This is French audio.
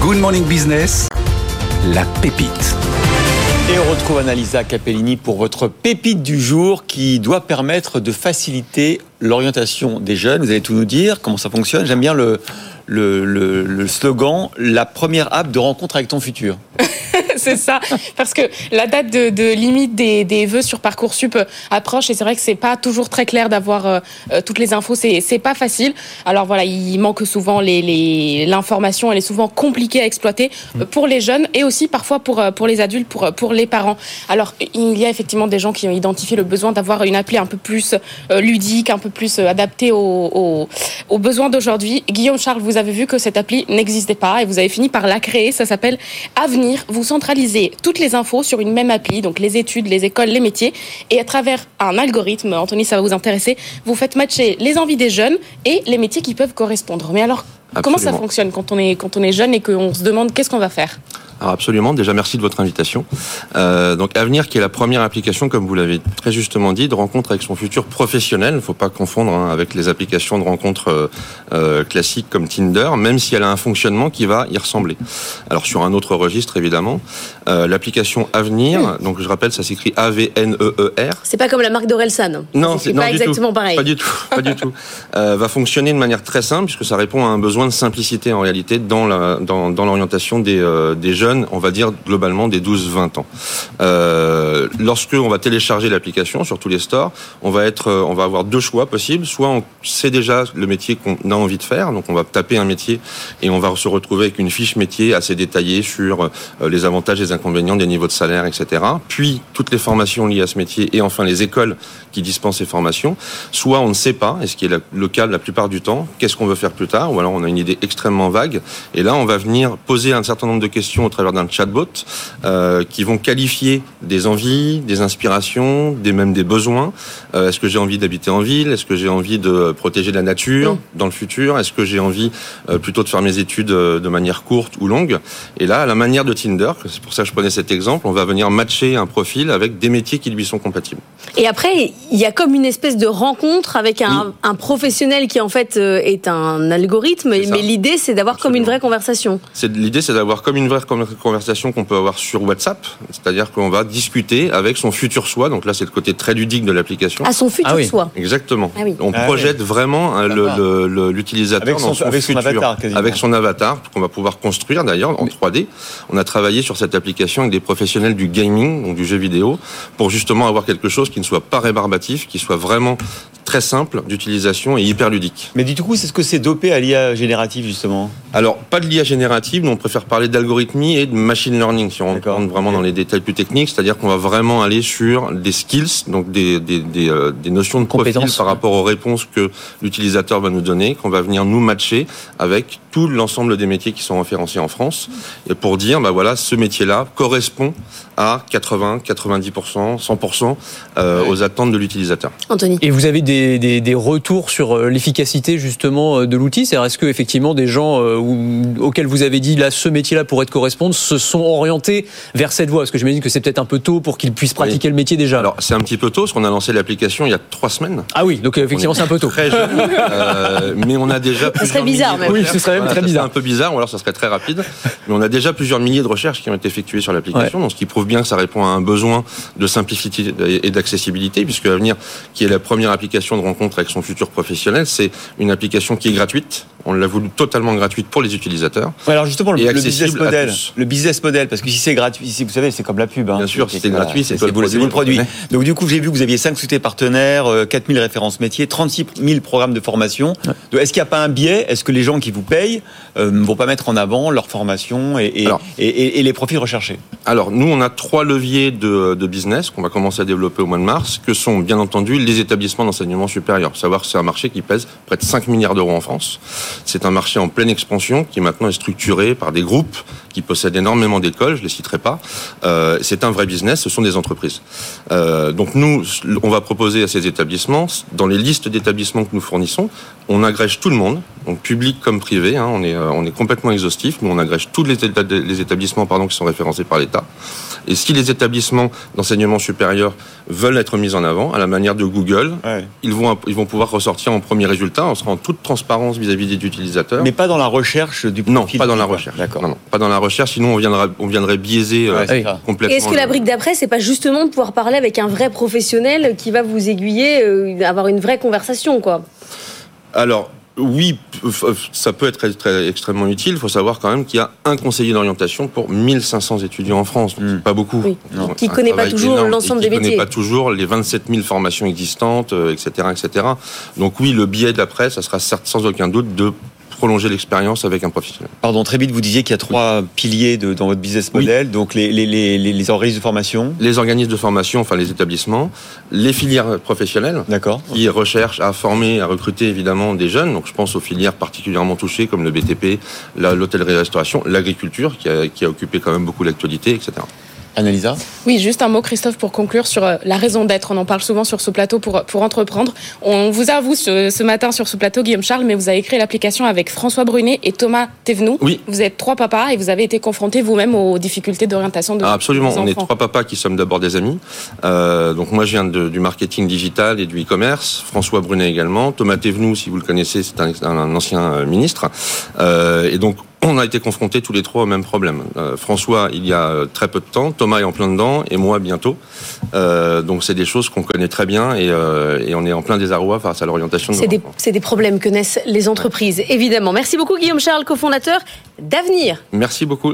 Good Morning Business, la pépite. Et on retrouve Annalisa Capellini pour votre pépite du jour qui doit permettre de faciliter l'orientation des jeunes. Vous allez tout nous dire, comment ça fonctionne. J'aime bien le, le, le, le slogan, la première app de rencontre avec ton futur. c'est ça. Parce que la date de, limite des, vœux sur Parcoursup euh, approche et c'est vrai que c'est pas toujours très clair d'avoir euh, euh, toutes les infos. C'est, pas facile. Alors voilà, il manque souvent les, les, l'information. Elle est souvent compliquée à exploiter pour les jeunes et aussi parfois pour, les adultes, pour, les parents. Alors il y a effectivement des gens qui ont identifié le besoin d'avoir une appli un peu plus ludique, un peu plus adaptée aux, aux besoins d'aujourd'hui. Guillaume Charles, vous avez vu que cette appli n'existait pas et vous avez fini par la créer. Ça s'appelle Avenir. Vous centraliser toutes les infos sur une même appli, donc les études, les écoles, les métiers, et à travers un algorithme, Anthony, ça va vous intéresser, vous faites matcher les envies des jeunes et les métiers qui peuvent correspondre. Mais alors, Absolument. comment ça fonctionne quand on est, quand on est jeune et qu'on se demande qu'est-ce qu'on va faire? Alors absolument, déjà merci de votre invitation. Euh, donc Avenir, qui est la première application, comme vous l'avez très justement dit, de rencontre avec son futur professionnel. Il ne faut pas confondre hein, avec les applications de rencontre euh, euh, classiques comme Tinder, même si elle a un fonctionnement qui va y ressembler. Alors sur un autre registre, évidemment, euh, l'application Avenir, mmh. donc je rappelle, ça s'écrit A-V-N-E-E-R. C'est pas comme la marque d'Orelsan. Non, c'est pas exactement tout. pareil. Pas du tout, pas du tout. Euh, va fonctionner de manière très simple, puisque ça répond à un besoin de simplicité en réalité dans la dans, dans l'orientation des, euh, des jeunes on va dire globalement des 12-20 ans. Euh, lorsque on va télécharger l'application sur tous les stores, on va être, on va avoir deux choix possibles. Soit on sait déjà le métier qu'on a envie de faire, donc on va taper un métier et on va se retrouver avec une fiche métier assez détaillée sur euh, les avantages, les inconvénients, des niveaux de salaire, etc. Puis toutes les formations liées à ce métier et enfin les écoles qui dispensent ces formations. Soit on ne sait pas, et ce qui est le cas la plupart du temps, qu'est-ce qu'on veut faire plus tard, ou alors on a une idée extrêmement vague. Et là, on va venir poser un certain nombre de questions travers d'un chatbot euh, qui vont qualifier des envies, des inspirations, des même des besoins. Euh, Est-ce que j'ai envie d'habiter en ville? Est-ce que j'ai envie de protéger la nature dans le futur? Est-ce que j'ai envie euh, plutôt de faire mes études de manière courte ou longue? Et là, à la manière de Tinder, c'est pour ça que je prenais cet exemple, on va venir matcher un profil avec des métiers qui lui sont compatibles. Et après, il y a comme une espèce de rencontre avec un, oui. un professionnel qui en fait est un algorithme, mais l'idée c'est d'avoir comme une vraie conversation. L'idée c'est d'avoir comme une vraie conversation qu'on peut avoir sur WhatsApp, c'est-à-dire qu'on va discuter avec son futur soi. Donc là, c'est le côté très ludique de l'application. À son futur ah oui. soi. Exactement. Ah oui. On ah projette oui. vraiment hein, l'utilisateur avec son, dans son avec futur, son avatar, quasiment. avec son avatar qu'on va pouvoir construire d'ailleurs en 3D. On a travaillé sur cette application avec des professionnels du gaming, donc du jeu vidéo, pour justement avoir quelque chose qui ne soit pas rébarbatif, qui soit vraiment très simple d'utilisation et hyper ludique. Mais du coup, c'est ce que c'est dopé à l'IA générative justement. Alors, pas de l'IA générative, mais on préfère parler d'algorithmie et de machine learning si on rentre vraiment dans les détails plus techniques, c'est-à-dire qu'on va vraiment aller sur des skills, donc des, des, des, euh, des notions de profil par rapport aux réponses que l'utilisateur va nous donner, qu'on va venir nous matcher avec tout l'ensemble des métiers qui sont référencés en France, et pour dire, bah voilà, ce métier-là correspond à 80, 90%, 100% euh, ouais. aux attentes de l'utilisateur. Anthony. Et vous avez des, des, des retours sur euh, l'efficacité justement de l'outil? C'est-à-dire est-ce que effectivement des gens euh, auxquels vous avez dit là ce métier-là pourrait te correspondre se sont orientés vers cette voie? Parce que j'imagine que c'est peut-être un peu tôt pour qu'ils puissent pratiquer oui. le métier déjà. Alors c'est un petit peu tôt parce qu'on a lancé l'application il y a trois semaines. Ah oui, donc effectivement c'est un peu tôt. Très jeune, euh, mais on a déjà. Ça serait bizarre même. Oui, ce serait même très bizarre. Un peu bizarre, ou alors ça serait très rapide. Mais on a déjà plusieurs milliers de recherches qui ont été effectuées sur l'application, ouais. donc ce qui prouve bien que ça répond à un besoin de simplicité et d'accessibilité, puisque Avenir, qui est la première application de rencontre avec son futur professionnel, c'est une application qui est gratuite. On l'a voulu totalement gratuite pour les utilisateurs. Ouais, alors justement, le, le business model, le business model, parce que si c'est gratuit, si vous savez, c'est comme la pub. Hein, Bien sûr, si c'est gratuit, c'est vous, le produit. Ouais. Donc du coup, j'ai vu que vous aviez 5 sociétés partenaires, 4000 références métiers, 36 000 programmes de formation. Ouais. Est-ce qu'il n'y a pas un biais? Est-ce que les gens qui vous payent euh, ne vont pas mettre en avant leur formation et, et, alors, et, et les profils recherchés Alors, nous, on a trois leviers de, de business qu'on va commencer à développer au mois de mars, que sont bien entendu les établissements d'enseignement supérieur. Savoir que c'est un marché qui pèse près de 5 milliards d'euros en France. C'est un marché en pleine expansion qui maintenant est structuré par des groupes qui possèdent énormément d'écoles, je les citerai pas. Euh, c'est un vrai business, ce sont des entreprises. Euh, donc nous, on va proposer à ces établissements, dans les listes d'établissements que nous fournissons, on agrège tout le monde, donc public comme privé, hein, on, est, on est complètement exhaustif, nous on agrège tous les établissements pardon, qui sont référencés par l'État. Et si les établissements d'enseignement supérieur veulent être mis en avant, à la manière de Google, Ouais. ils vont, ils vont pouvoir ressortir en premier résultat, on sera en toute transparence vis-à-vis des utilisateurs. Mais pas dans la recherche du non, profil pas dans la recherche. D'accord. Non, non, pas dans la recherche, sinon on viendra, on viendrait biaiser euh, Ouais, ça. complètement. Et est-ce que la brique d'après, c'est pas justement de pouvoir parler avec un vrai professionnel qui va vous aiguiller, euh, avoir une vraie conversation, quoi? Alors, oui, ça peut être très- très- extrêmement utile. Il faut savoir quand même qu'il y a un conseiller d'orientation pour 1500 étudiants en France. Mm. c'est pas beaucoup. Oui. Qui un connaît pas toujours l'ensemble qui des métiers. connaît pas toujours les 27 000 formations existantes, euh, etc., etc. Donc oui, le biais d'après, ça sera certes sans aucun doute de prolonger l'expérience avec un professionnel. Pardon, très vite, vous disiez qu'il y a trois piliers de, dans votre business Oui. model. Donc, les, les, les, les, les organismes de formation. Les organismes de formation, enfin les établissements, les filières professionnelles, D'accord. qui recherchent à former, à recruter évidemment des jeunes. Donc je pense aux filières particulièrement touchées comme le BTP, la- l'hôtellerie-restauration, l'agriculture qui a, qui a occupé quand même beaucoup l'actualité, etc. Annalisa Oui, juste un mot, Christophe, pour conclure sur euh, la raison d'être. On en parle souvent sur ce plateau pour, pour entreprendre. On vous a, vous, ce, ce matin sur ce plateau, Guillaume Charles, mais vous avez créé l'application avec François Brunet et Thomas Thévenoud. Oui. Vous êtes trois papas et vous avez été confrontés vous-même aux difficultés d'orientation de Ah, absolument, vos on est trois papas qui sommes d'abord des amis. Euh, donc moi je viens de- du marketing digital et du e-commerce. François Brunet également. Thomas Thévenoud, si vous le connaissez, c'est un, un ancien euh, ministre. Euh, et donc on a été confrontés tous les trois au même problème. Euh, François, il y a euh, très peu de temps. Thomas est en plein dedans et moi bientôt. Euh, donc c'est des choses qu'on connaît très bien et, euh, et on est en plein désarroi face à l'orientation de des, c'est des problèmes que naissent les entreprises, évidemment. Merci beaucoup, Guillaume Charles, cofondateur d'Avenir. Merci beaucoup.